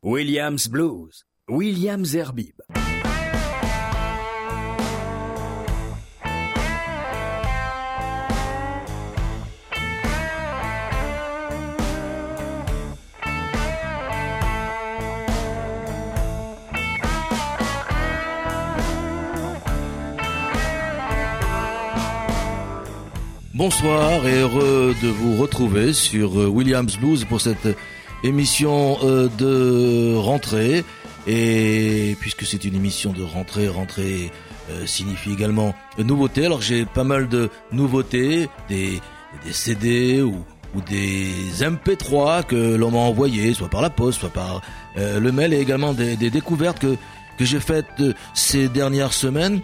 Williams Blues, Williams Herbib. Bonsoir et heureux de vous retrouver sur euh, Williams Blues pour cette émission euh, de rentrée. Et puisque c'est une émission de rentrée, rentrée euh, signifie également nouveauté. Alors j'ai pas mal de nouveautés, des, des CD ou, ou des MP3 que l'on m'a envoyé, soit par la poste, soit par le mail, et également des, des découvertes que, que j'ai faites ces dernières semaines,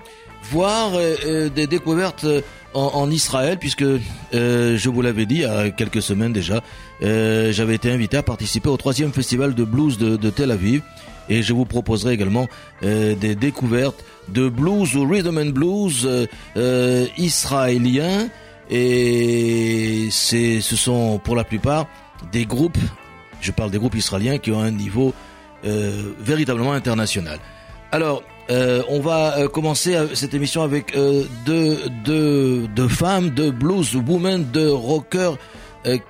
voire des découvertes en, Israël, puisque euh, je vous l'avais dit il y a quelques semaines déjà, euh, j'avais été invité à participer au troisième festival de blues de, Tel Aviv, et je vous proposerai également euh, des découvertes de blues ou rhythm and blues israéliens, et c'est, ce sont pour la plupart des groupes, je parle des groupes israéliens qui ont un niveau véritablement international. Alors, euh, on va euh, commencer euh, cette émission avec deux, deux, deux, femmes, de blues women, de rockers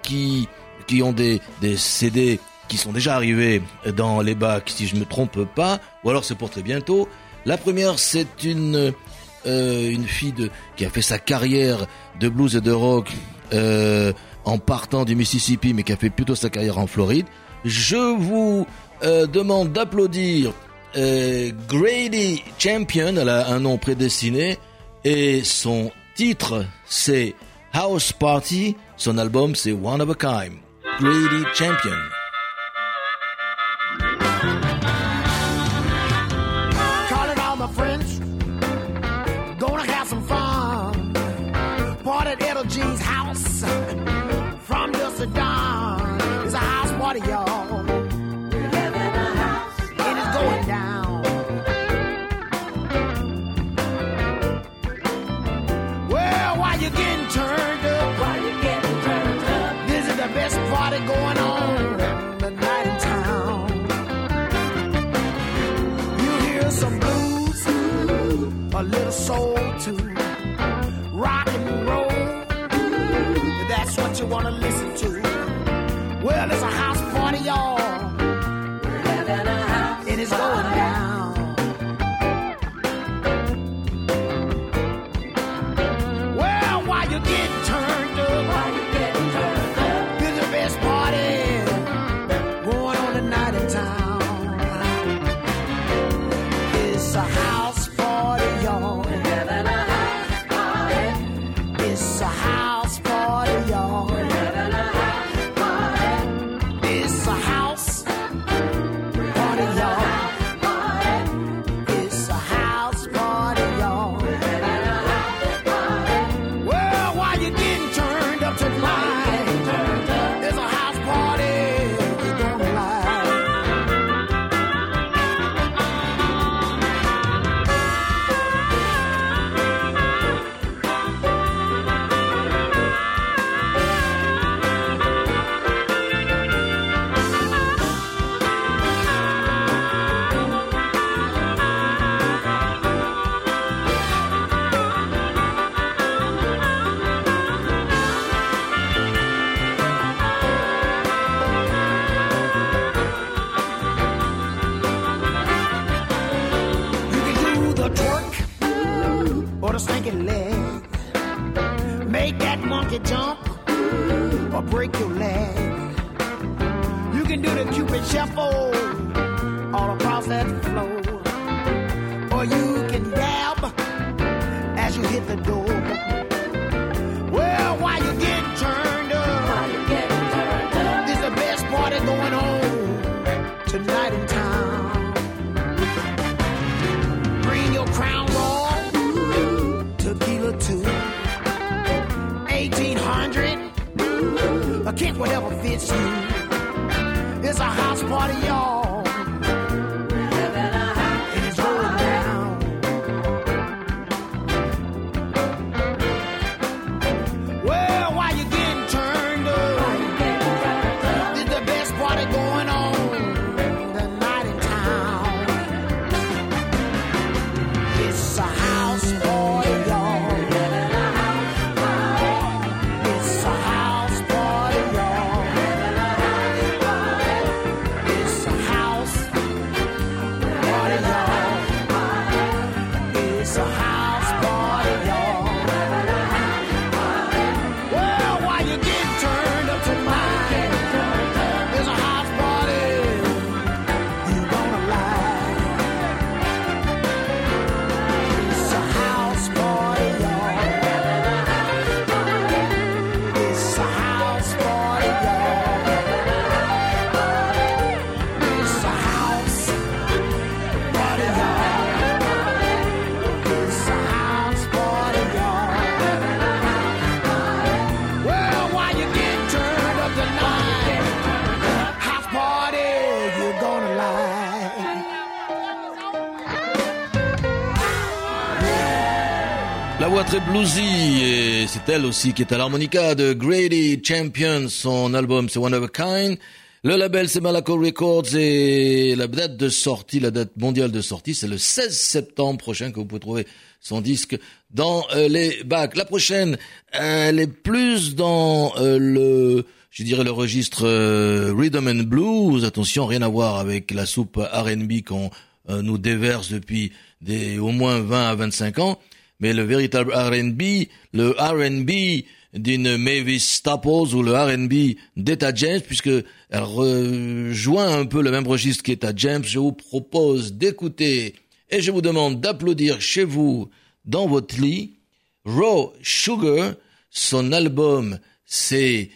qui, qui ont des, des CD qui sont déjà arrivés dans les bacs, si je me trompe pas, ou alors c'est pour très bientôt. La première, c'est une une fille de, qui a fait sa carrière de blues et de rock en partant du Mississippi, mais qui a fait plutôt sa carrière en Floride. Je vous demande d'applaudir euh, Grady Champion, elle a un nom prédestiné, et son titre c'est House Party, son album c'est One of a Kind, Grady Champion. Bluesy, et c'est elle aussi qui est à l'harmonica de Grady Champion. Son album c'est One of a Kind. Le label c'est Malaco Records et la date de sortie, la date mondiale de sortie, c'est le 16 septembre prochain que vous pouvez trouver son disque dans euh, les bacs. La prochaine, elle est plus dans euh, le, je dirais le registre euh, rhythm and blues. Attention, rien à voir avec la soupe R&B qu'on nous déverse depuis des au moins 20 à 25 ans mais le véritable R&B, le R&B d'une Mavis Staples ou le R&B d'Etta James, puisque elle rejoint un peu le même registre qu'Etta James, je vous propose d'écouter et je vous demande d'applaudir chez vous, dans votre lit, Raw Sugar, son album c'est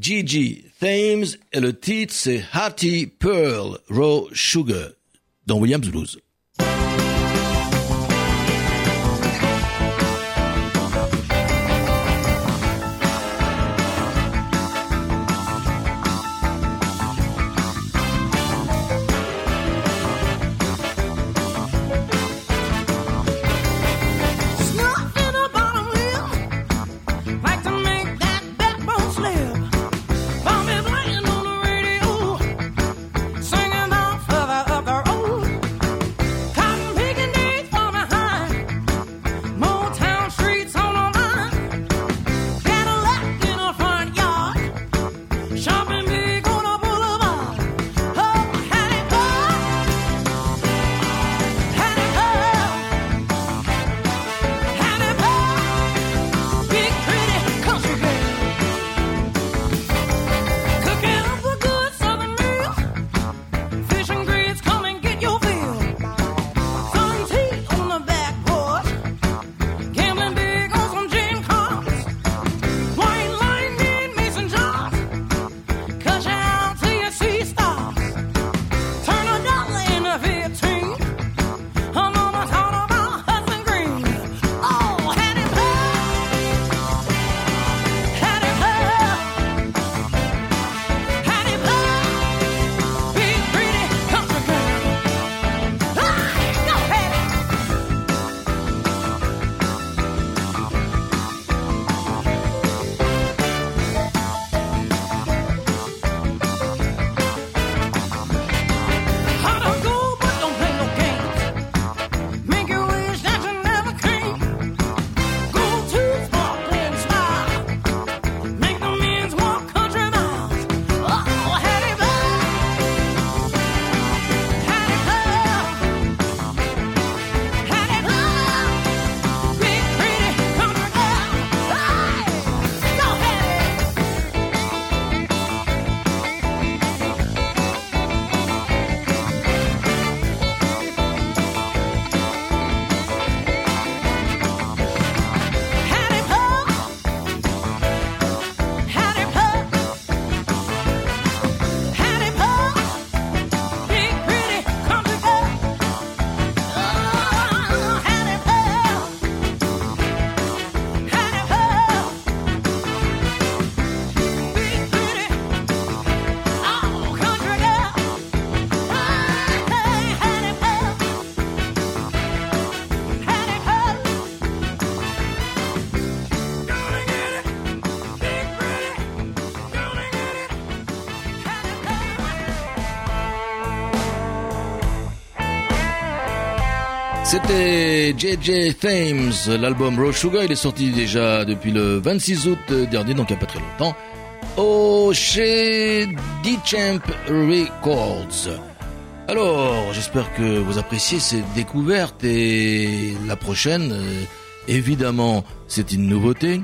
Gigi Thames et le titre c'est Hattie Pearl, Raw Sugar, dans Williams Blues. JJ Thames, l'album Raw Sugar, il est sorti déjà depuis le 26 août dernier, donc il n'y a pas très longtemps, au chez D-Champ Records. Alors, j'espère que vous appréciez ces découvertes et la prochaine, euh, évidemment, c'est une nouveauté.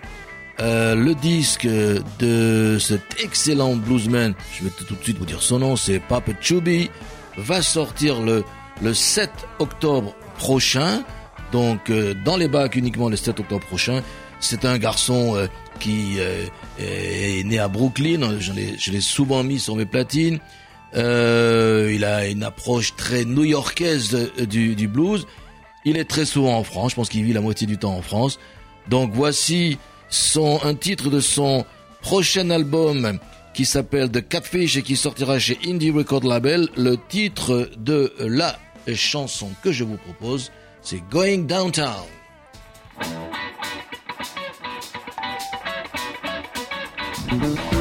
Euh, le disque de cet excellent bluesman, je vais tout de suite vous dire son nom, c'est Papa Chubby, va sortir le, le 7 octobre prochain. Donc euh, dans les bacs uniquement le 7 octobre prochain. C'est un garçon euh, qui euh, est né à Brooklyn. Je l'ai souvent mis sur mes platines. il a une approche très new-yorkaise du, du, blues. Il est très souvent en France. Je pense qu'il vit la moitié du temps en France. Donc voici son un titre de son prochain album qui s'appelle The Catfish et qui sortira chez Indie Record Label. Le titre de la chanson que je vous propose, See, Going Downtown. Mm-hmm.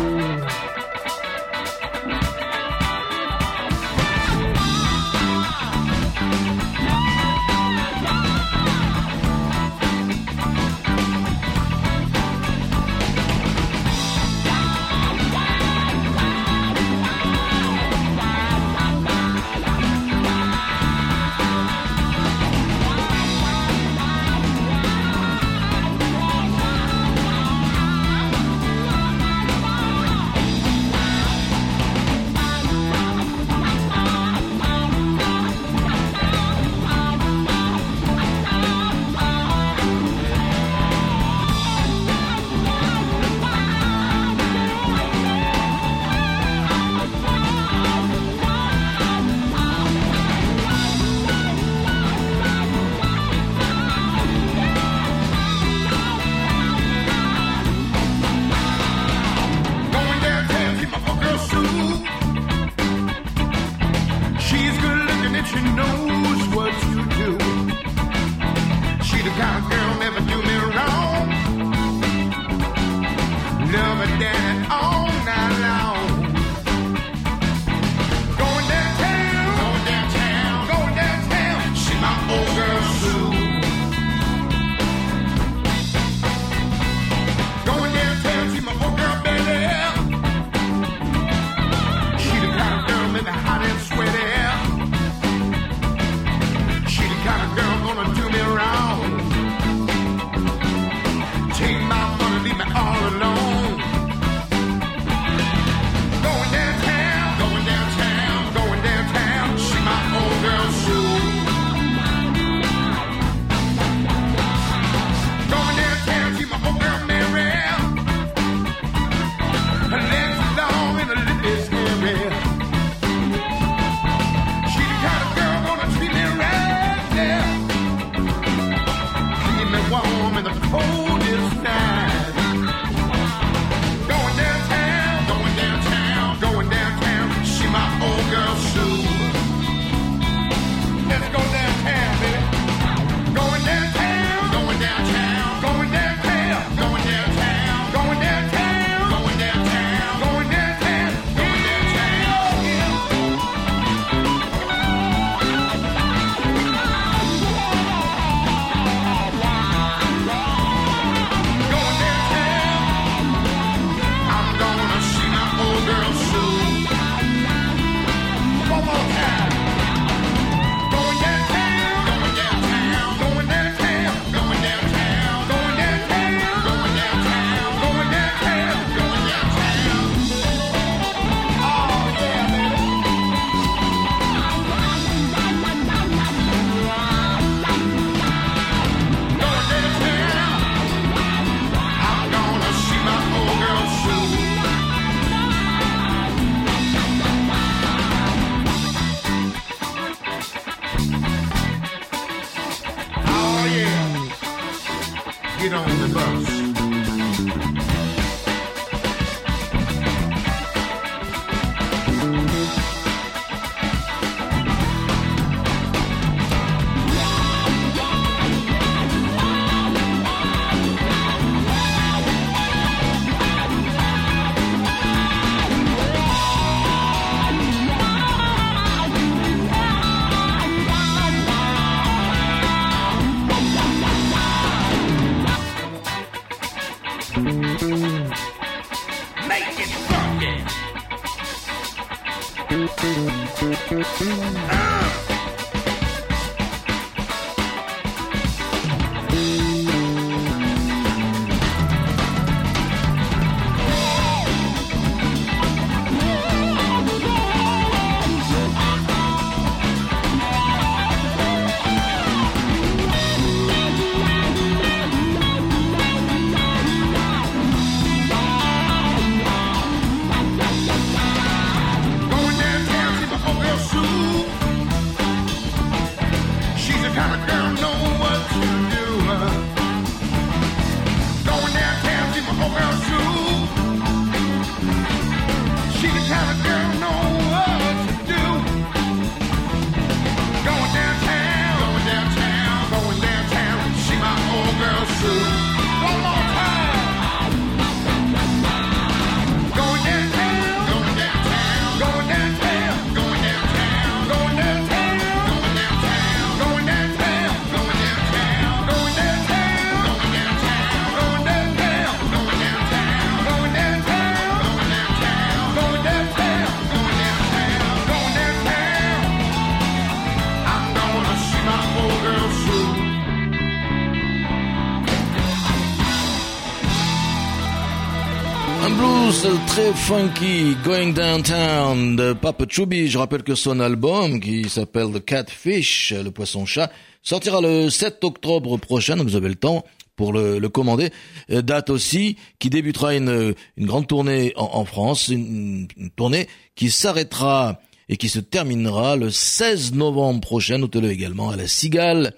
Funky, Going Downtown de Papa Chubby. Je rappelle que son album, qui s'appelle The Catfish, le poisson-chat, sortira le 7 octobre prochain, vous avez le temps pour le, commander. Euh, Date aussi qui débutera une, grande tournée en, en France, une, une tournée qui s'arrêtera et qui se terminera le 16 novembre prochain, notez-le également, à la Cigale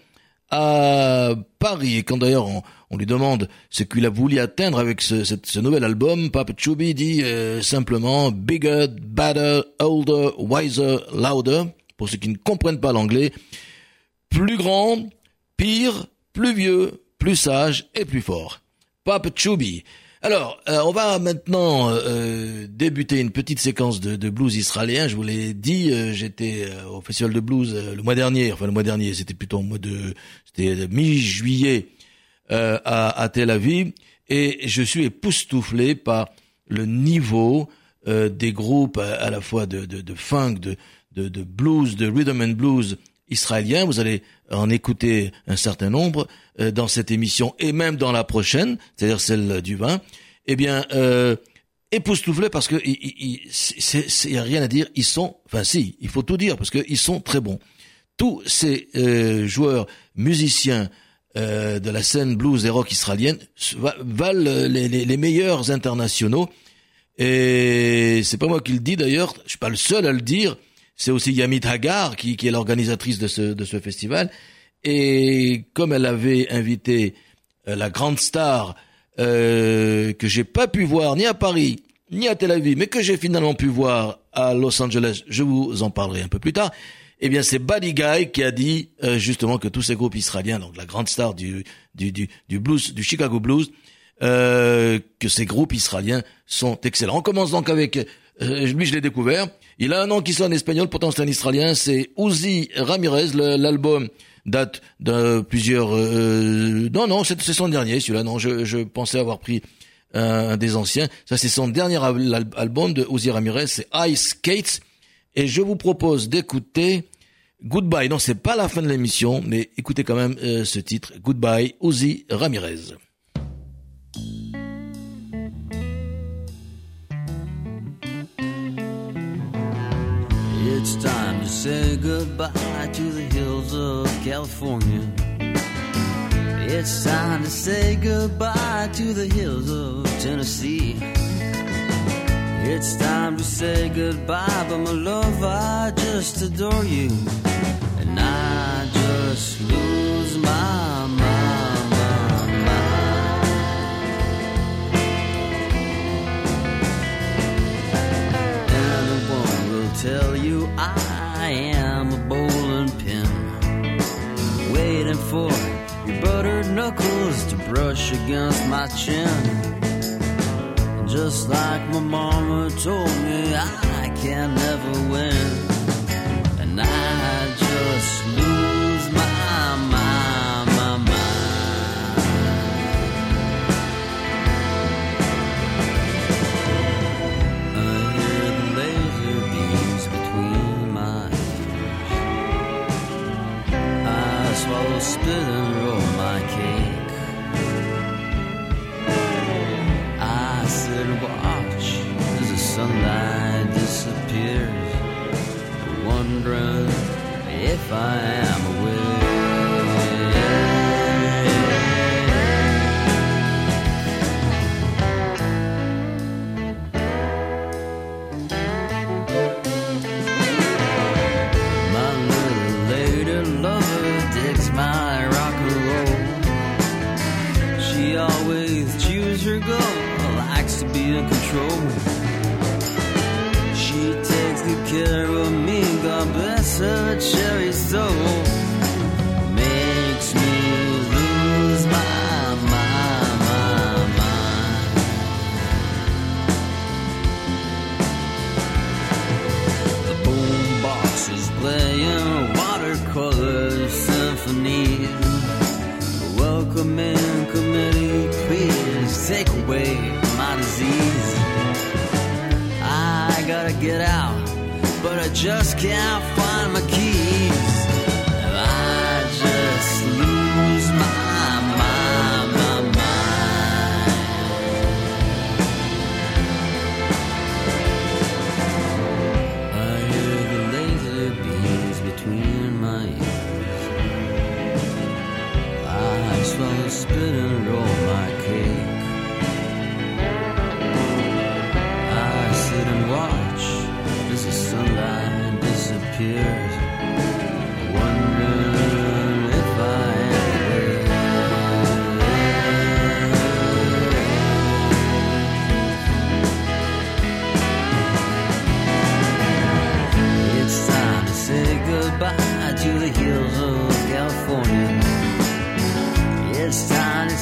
à Paris. Et quand d'ailleurs on, on lui demande ce qu'il a voulu atteindre avec ce, ce, ce nouvel album, Papa Chubby dit euh, simplement bigger, better, older, wiser, louder. Pour ceux qui ne comprennent pas l'anglais, plus grand, pire, plus vieux, plus sage et plus fort. Papa Chubby. Alors, euh, on va maintenant euh, débuter une petite séquence de, de blues israélien. Je vous l'ai dit, euh, j'étais euh, au festival de blues euh, le mois dernier. Enfin, le mois dernier, c'était plutôt au mois de, c'était mi-juillet euh, à, à Tel Aviv, et je suis époustouflé par le niveau euh, des groupes à, la fois de, de, de funk, de, de, de blues, de rhythm and blues israéliens. Vous allez en écouter un certain nombre euh, dans cette émission et même dans la prochaine, c'est-à-dire celle du 20. Eh bien, euh, époustouflé parce que il, il, c'est, il y a rien à dire. Ils sont, enfin si, il faut tout dire parce qu'ils sont très bons. Tous ces euh, joueurs, musiciens euh, de la scène blues et rock israélienne va- valent les, les, les meilleurs internationaux. Et c'est pas moi qui le dis d'ailleurs, je suis pas le seul à le dire. C'est aussi Yamit Hagar qui, qui est l'organisatrice de ce, de ce festival. Et comme elle avait invité euh, la grande star euh, que j'ai pas pu voir ni à Paris ni à Tel Aviv, mais que j'ai finalement pu voir à Los Angeles, je vous en parlerai un peu plus tard. Eh bien, c'est Buddy Guy qui a dit euh, justement que tous ces groupes israéliens, donc la grande star du du, du, du blues, du Chicago blues, euh, que ces groupes israéliens sont excellents. On commence donc avec euh, lui, je l'ai découvert. Il a un nom qui sonne espagnol, pourtant c'est un israélien. C'est Uzi Ramirez. L'album date de plusieurs. euh, non, non, c'est son dernier, celui-là. Non, je, je pensais avoir pris un, un des anciens. Ça, c'est son dernier al- al- album de Uzi Ramirez. C'est Ice Skates. Et je vous propose d'écouter Goodbye. Non, c'est pas la fin de l'émission, mais écoutez quand même euh, ce titre. Goodbye, Uzi Ramirez. It's time to say goodbye to the hills of California. It's time to say goodbye to the hills of Tennessee. It's time to say goodbye, but my love, I just adore you. And I just lose my mind. will tell you I am a bowling pin, waiting for your buttered knuckles to brush against my chin. Just like my mama told me, I can never win, and I just lose my mind, my mind. I hear the laser beams between my ears. I swallow spit and roll my cake. If I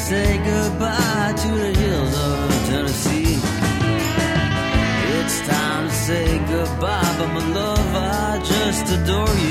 say goodbye to the hills of Tennessee. It's time to say goodbye, but my love, I just adore you.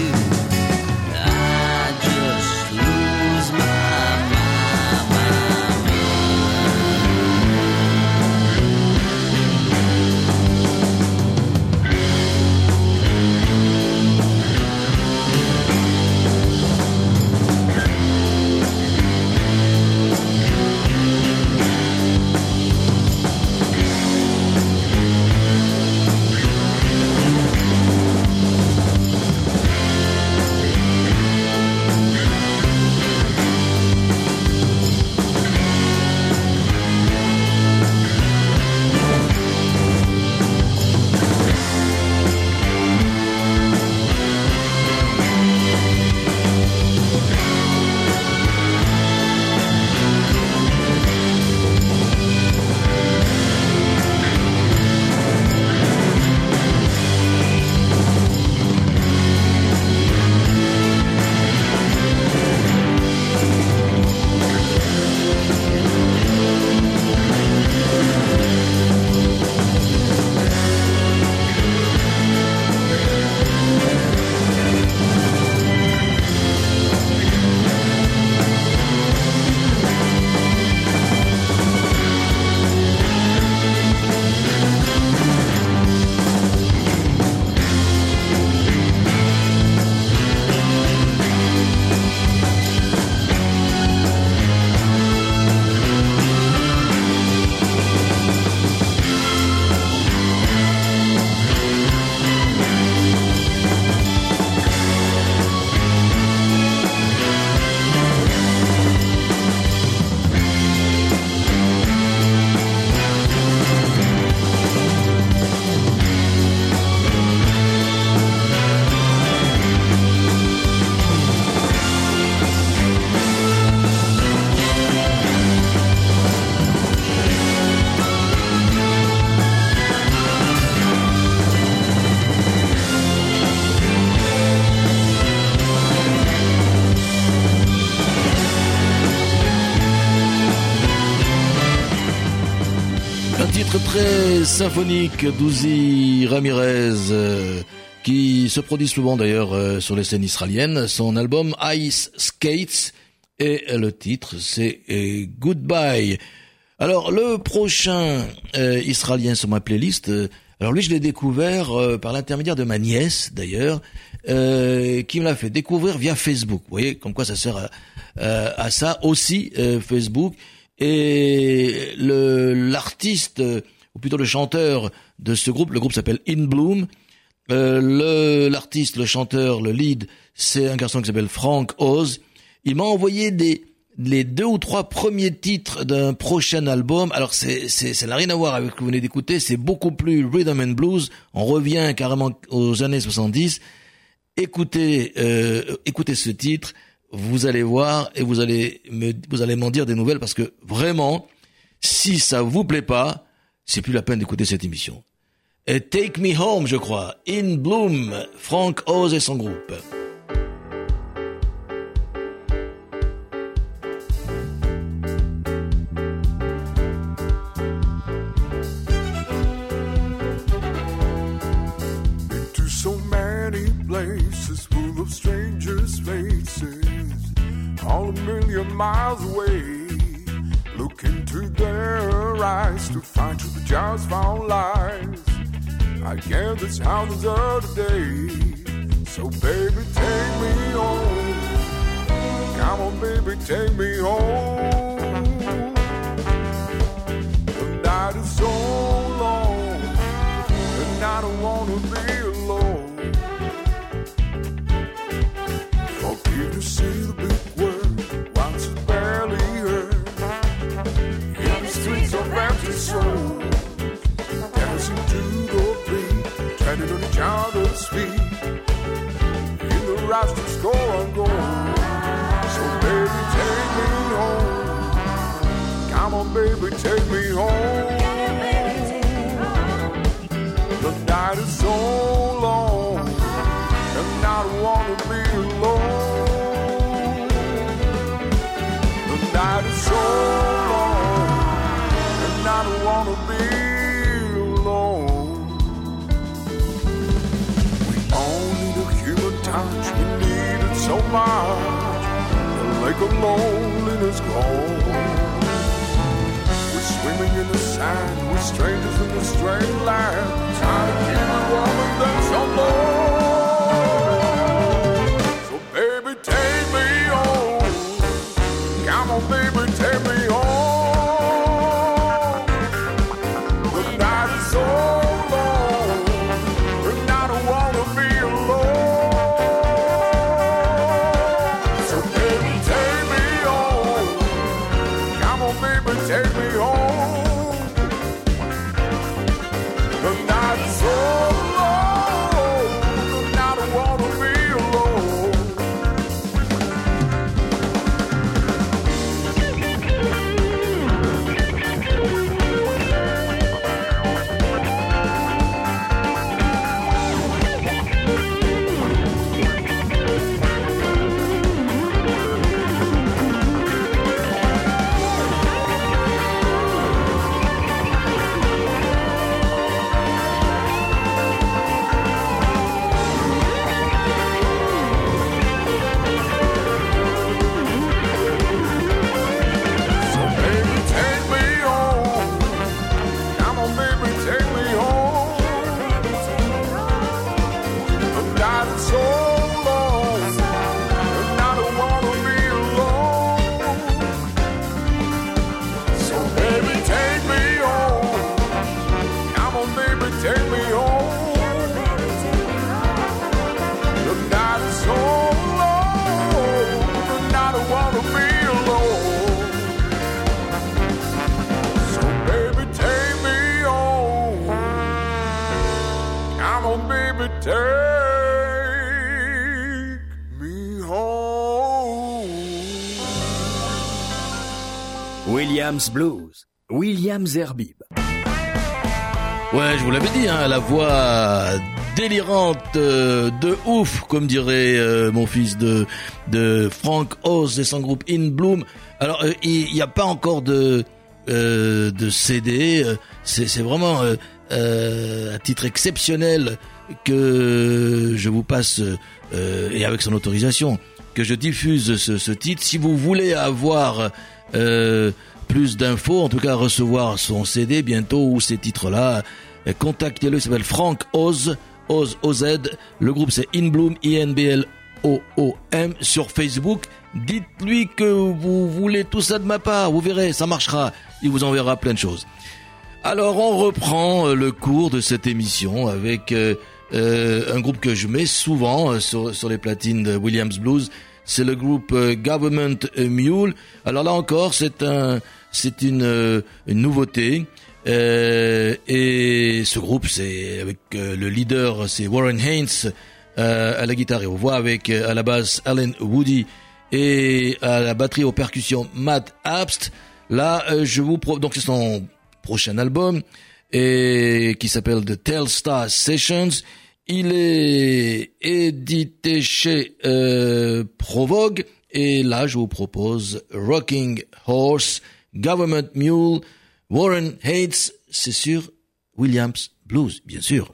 Symphonique d'Uzi Ramirez, euh, qui se produit souvent d'ailleurs euh, sur les scènes israéliennes. Son album Ice Skates et le titre c'est euh, Goodbye. Alors le prochain israélien sur ma playlist, alors lui je l'ai découvert par l'intermédiaire de ma nièce d'ailleurs, qui me l'a fait découvrir via Facebook. Vous voyez comme quoi ça sert à, ça aussi Facebook. Et l'artiste, plutôt le chanteur de ce groupe, le groupe s'appelle In Bloom. Euh, le l'artiste, le chanteur, le lead, c'est un garçon qui s'appelle Frank Oz. Il m'a envoyé des les deux ou trois premiers titres d'un prochain album. Alors c'est c'est ça n'a rien à voir avec ce que vous venez d'écouter. C'est beaucoup plus rhythm and blues. On revient carrément aux années 70. Écoutez euh, écoutez ce titre vous allez voir et vous allez me, vous allez m'en dire des nouvelles parce que vraiment, si ça vous plaît pas, c'est plus la peine d'écouter cette émission. Take Me Home, je crois, In Bloom, Frank Oz et son groupe. Into their eyes to find truth just found lies. I guess that's how things are today. So, baby, take me home. Come on, baby, take me home. The night is so long, and I don't wanna be alone. For you to see the big soul. Dancing to the beat, turning on each other's feet. In the rafters go and go. So baby, take me home. Come on, baby, take me home. The night is so long, and I want light, the lake of loneliness gone. We're swimming in the sand, we're strangers in the strange land, Time to keep the woman and that's so. Williams Blues. Williams Herbib. Ouais, je vous l'avais dit, hein, la voix délirante euh, de ouf, comme dirait euh, mon fils de de Frank Oz et son groupe In Bloom. Alors, euh, il n'y a pas encore de euh, de CD. euh, C'est vraiment euh, euh, à titre exceptionnel que je vous passe euh, et avec son autorisation que je diffuse ce, titre. Si vous voulez avoir euh, plus d'infos, en tout cas recevoir son CD bientôt ou ces titres-là, contactez-le. Il s'appelle Frank Oz, Oz OZ. Le groupe c'est In Bloom, I N B L O O M sur Facebook. Dites-lui que vous voulez tout ça de ma part. Vous verrez, ça marchera. Il vous enverra plein de choses. Alors on reprend euh, le cours de cette émission avec euh, euh, un groupe que je mets souvent sur, les platines de Williams Blues. C'est le groupe Government Mule. Alors là encore, c'est un, c'est une, euh, nouveauté. Euh, et ce groupe, c'est avec euh, le leader, c'est Warren Haynes à la guitare et aux voix, avec à la basse Alan Woody et à la batterie aux percussions Matt Abst. Là, je vous pro donc c'est son prochain album et qui s'appelle The Telstar Sessions. Il est édité chez Provogue et là je vous propose Rocking Horse, Government Mule, Warren Hates, c'est Williams Blues, bien sûr.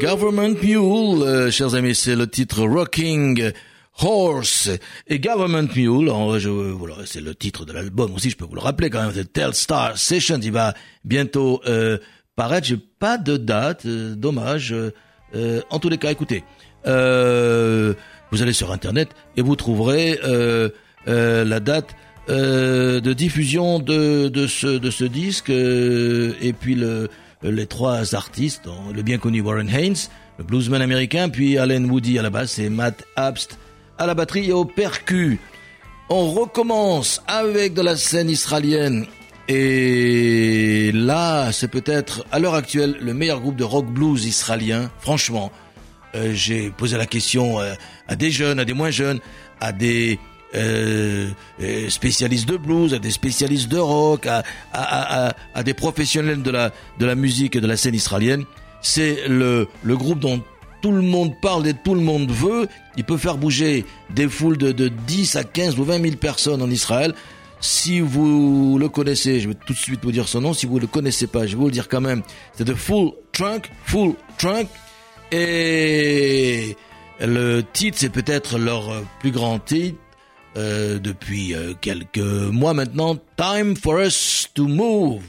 Government Mule, euh, chers amis, c'est le titre Rocking Horse. Et Government Mule, je, voilà, c'est le titre de l'album aussi, je peux vous le rappeler quand même, c'est Telstar Sessions, il va bientôt euh, paraître, j'ai pas de date, euh, dommage. euh, en tous les cas, écoutez, euh, vous allez sur Internet et vous trouverez euh, la date de diffusion de, de, ce, de ce disque et puis le, les trois artistes, dont le bien connu Warren Haynes, le bluesman américain, puis Allen Woody à la basse et Matt Abst à la batterie et au percu. On recommence avec de la scène israélienne et là, c'est peut-être à l'heure actuelle le meilleur groupe de rock blues israélien. Franchement, euh, j'ai posé la question euh, à des jeunes, à des moins jeunes, à des euh, euh, spécialistes de blues, à des spécialistes de rock, à, à, à, à des professionnels de la de la musique et de la scène israélienne. C'est le le groupe dont tout le monde parle et tout le monde veut. Il peut faire bouger des foules de, de 10 à 15 ou 20 000 personnes en Israël. Si vous le connaissez, je vais tout de suite vous dire son nom. Si vous le connaissez pas, je vais vous le dire quand même. C'est The Full Trunk, Full Trunk. Et le titre, c'est peut-être leur plus grand titre euh, depuis euh, quelques mois maintenant. Time for us to move.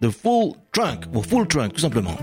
The Full Trunk, ou Full Trunk, tout simplement.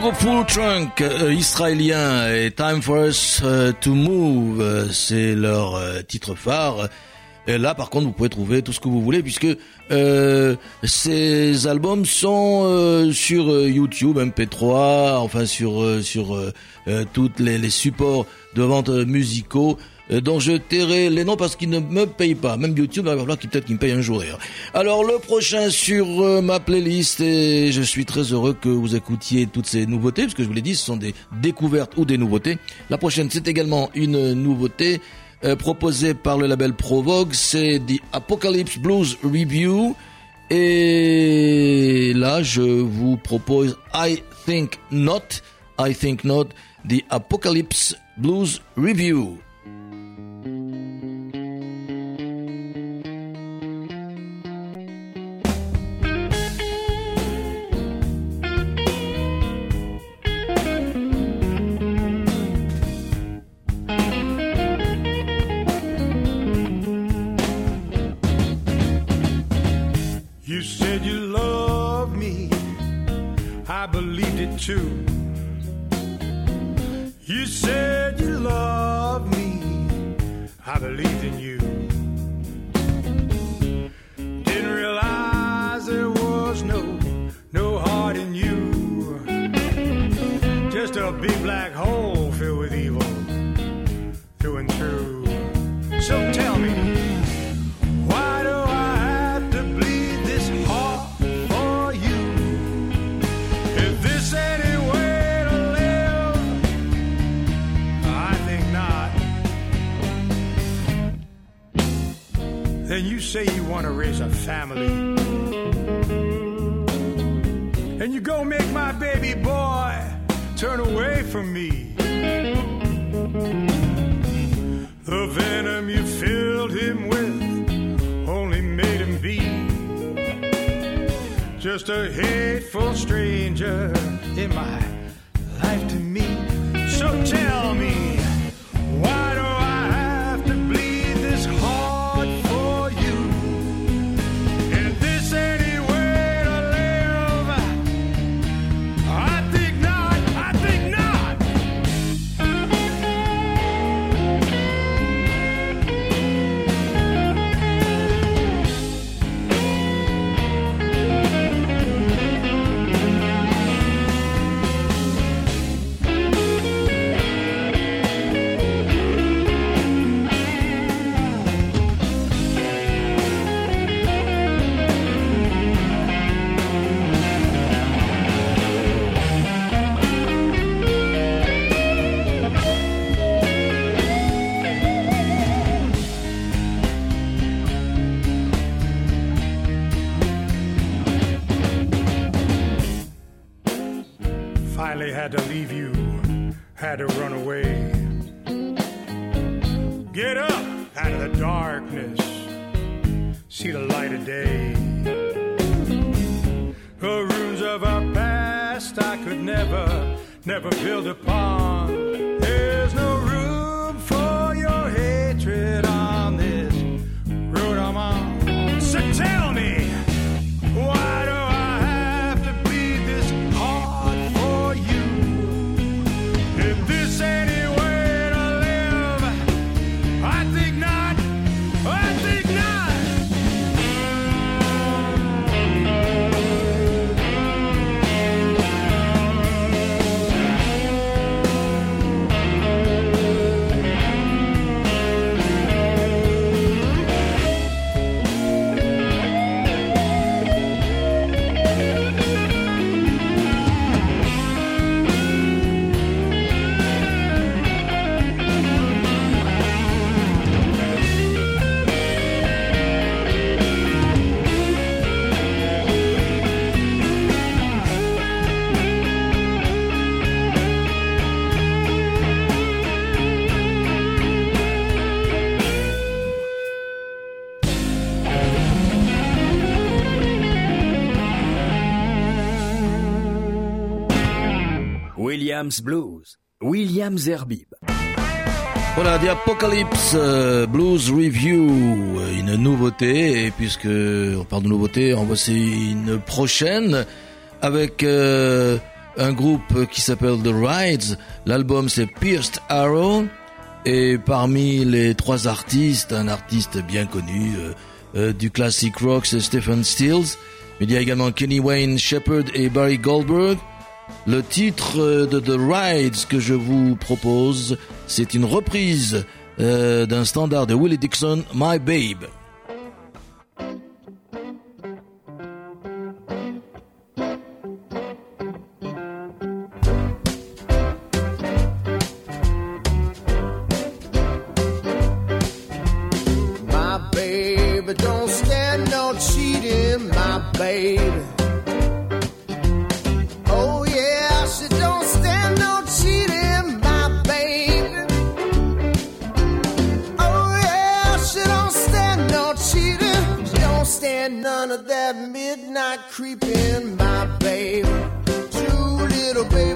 Full Trunk euh, israélien et Time for Us euh, to Move, euh, c'est leur titre phare. Et là, par contre, vous pouvez trouver tout ce que vous voulez puisque ces albums sont sur YouTube, MP3, enfin sur sur toutes les, supports de vente musicaux dont je tairai les noms parce qu'ils ne me payent pas. Même YouTube, il va falloir qu'il peut-être qu'ils me payent un jour. Alors le prochain sur euh, ma playlist, et je suis très heureux que vous écoutiez toutes ces nouveautés, parce que je vous l'ai dit, ce sont des découvertes ou des nouveautés. La prochaine, c'est également une nouveauté euh, proposée par le label Provogue, c'est The Apocalypse Blues Review. Et là, je vous propose I Think Not, I Think Not, The Apocalypse Blues Review. Williams Blues, Williams Herbib. Voilà, The Apocalypse euh, Blues Review, euh, une nouveauté, et puisque on parle de nouveauté, en voici une prochaine avec euh, un groupe qui s'appelle The Rides. L'album c'est Pierced Arrow. Et parmi les trois artistes, un artiste bien connu du classic rock, c'est Stephen Stills. Mais il y a également Kenny Wayne Shepherd et Barry Goldberg. Le titre euh, de The Rides que je vous propose, c'est une reprise euh, d'un standard de Willie Dixon, My Babe. Creeping, my baby. True little baby,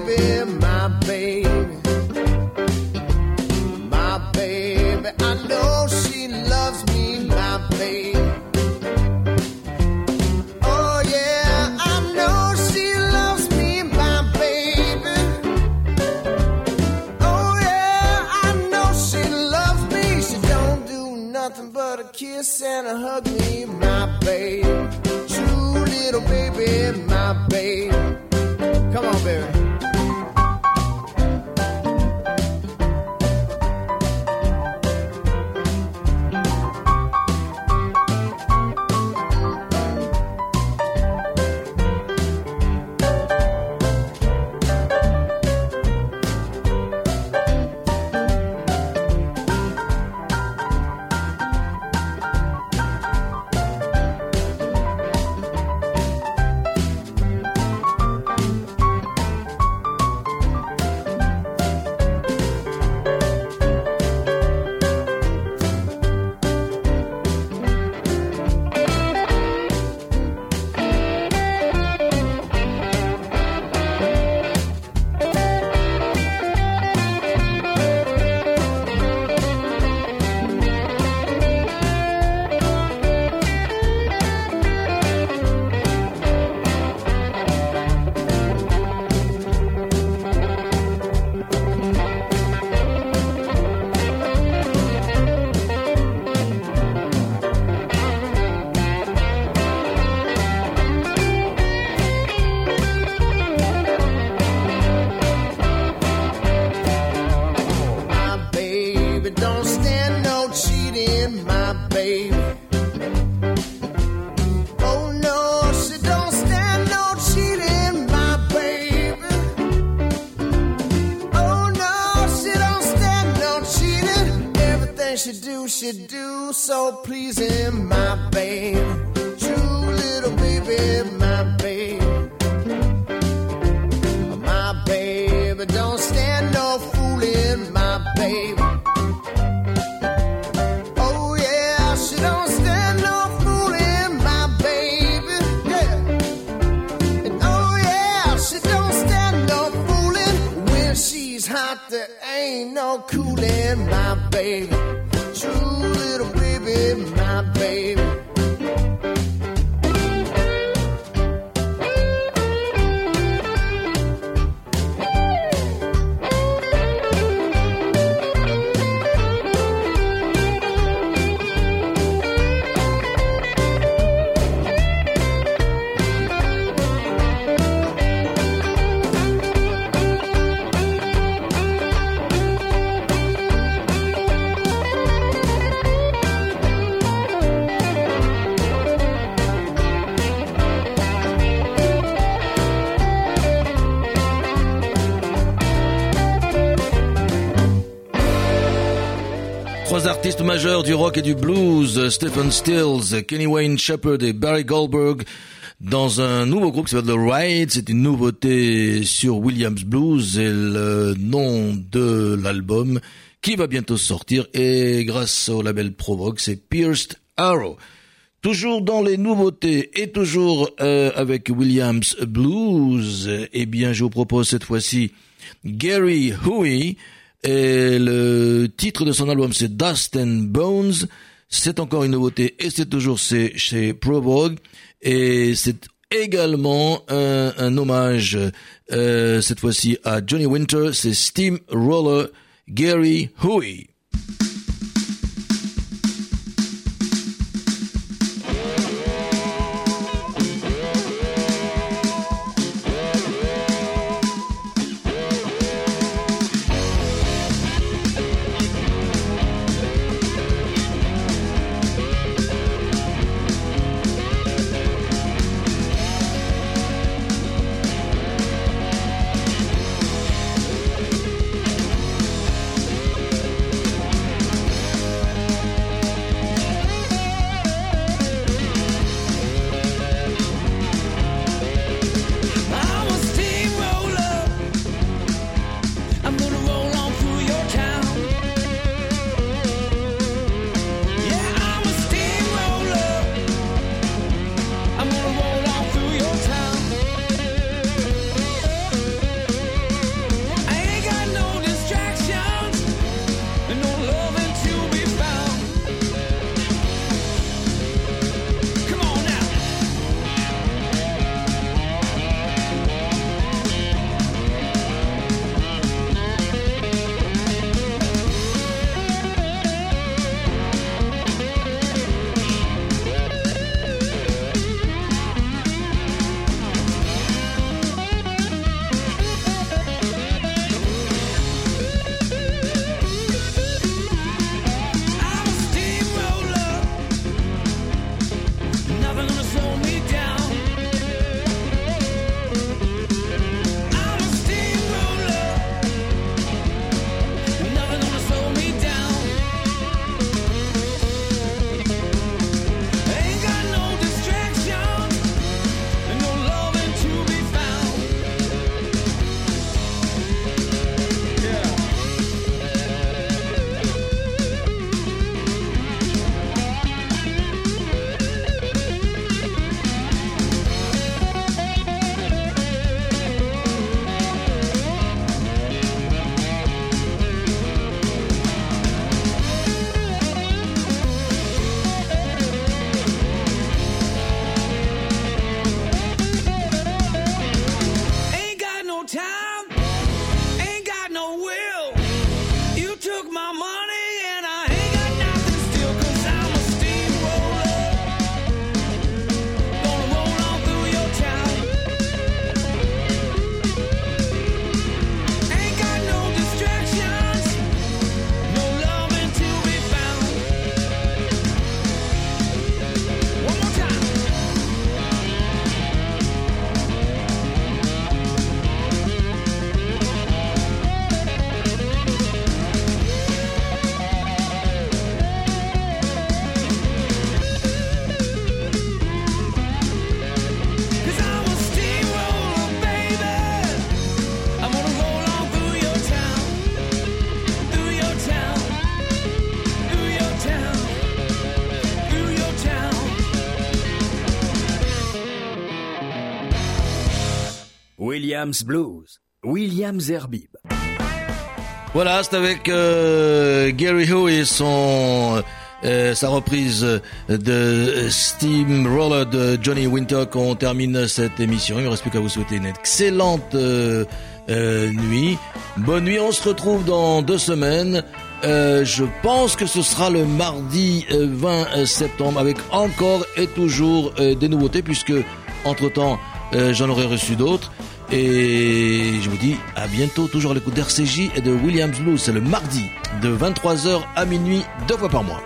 Artistes majeurs du rock et du blues, Stephen Stills, Kenny Wayne Shepherd et Barry Goldberg, dans un nouveau groupe qui s'appelle The Ride. C'est une nouveauté sur Williams Blues et le nom de l'album qui va bientôt sortir et grâce au label Provoque, c'est Pierced Arrow. Toujours dans les nouveautés et toujours euh, avec Williams Blues, eh bien je vous propose cette fois-ci Gary Huey et le titre de son album c'est Dust and Bones. C'est encore une nouveauté et c'est toujours chez Provogue et c'est également un, un hommage, euh, cette fois-ci à Johnny Winter, c'est Steam Roller Gary Huey. Williams Blues, Williams Herbib. Voilà, c'est avec euh, Gary et son euh, sa reprise de Steamroller de Johnny Winter qu'on termine cette émission. Il ne reste plus qu'à vous souhaiter une excellente euh, euh, nuit. Bonne nuit, on se retrouve dans deux semaines. Euh, je pense que ce sera le mardi euh, 20 septembre avec encore et toujours euh, des nouveautés puisque entre-temps euh, j'en aurai reçu d'autres. Et je vous dis à bientôt, toujours à l'écoute d'RCJ et de Williams Blues. C'est le mardi de 23h à minuit, deux fois par mois.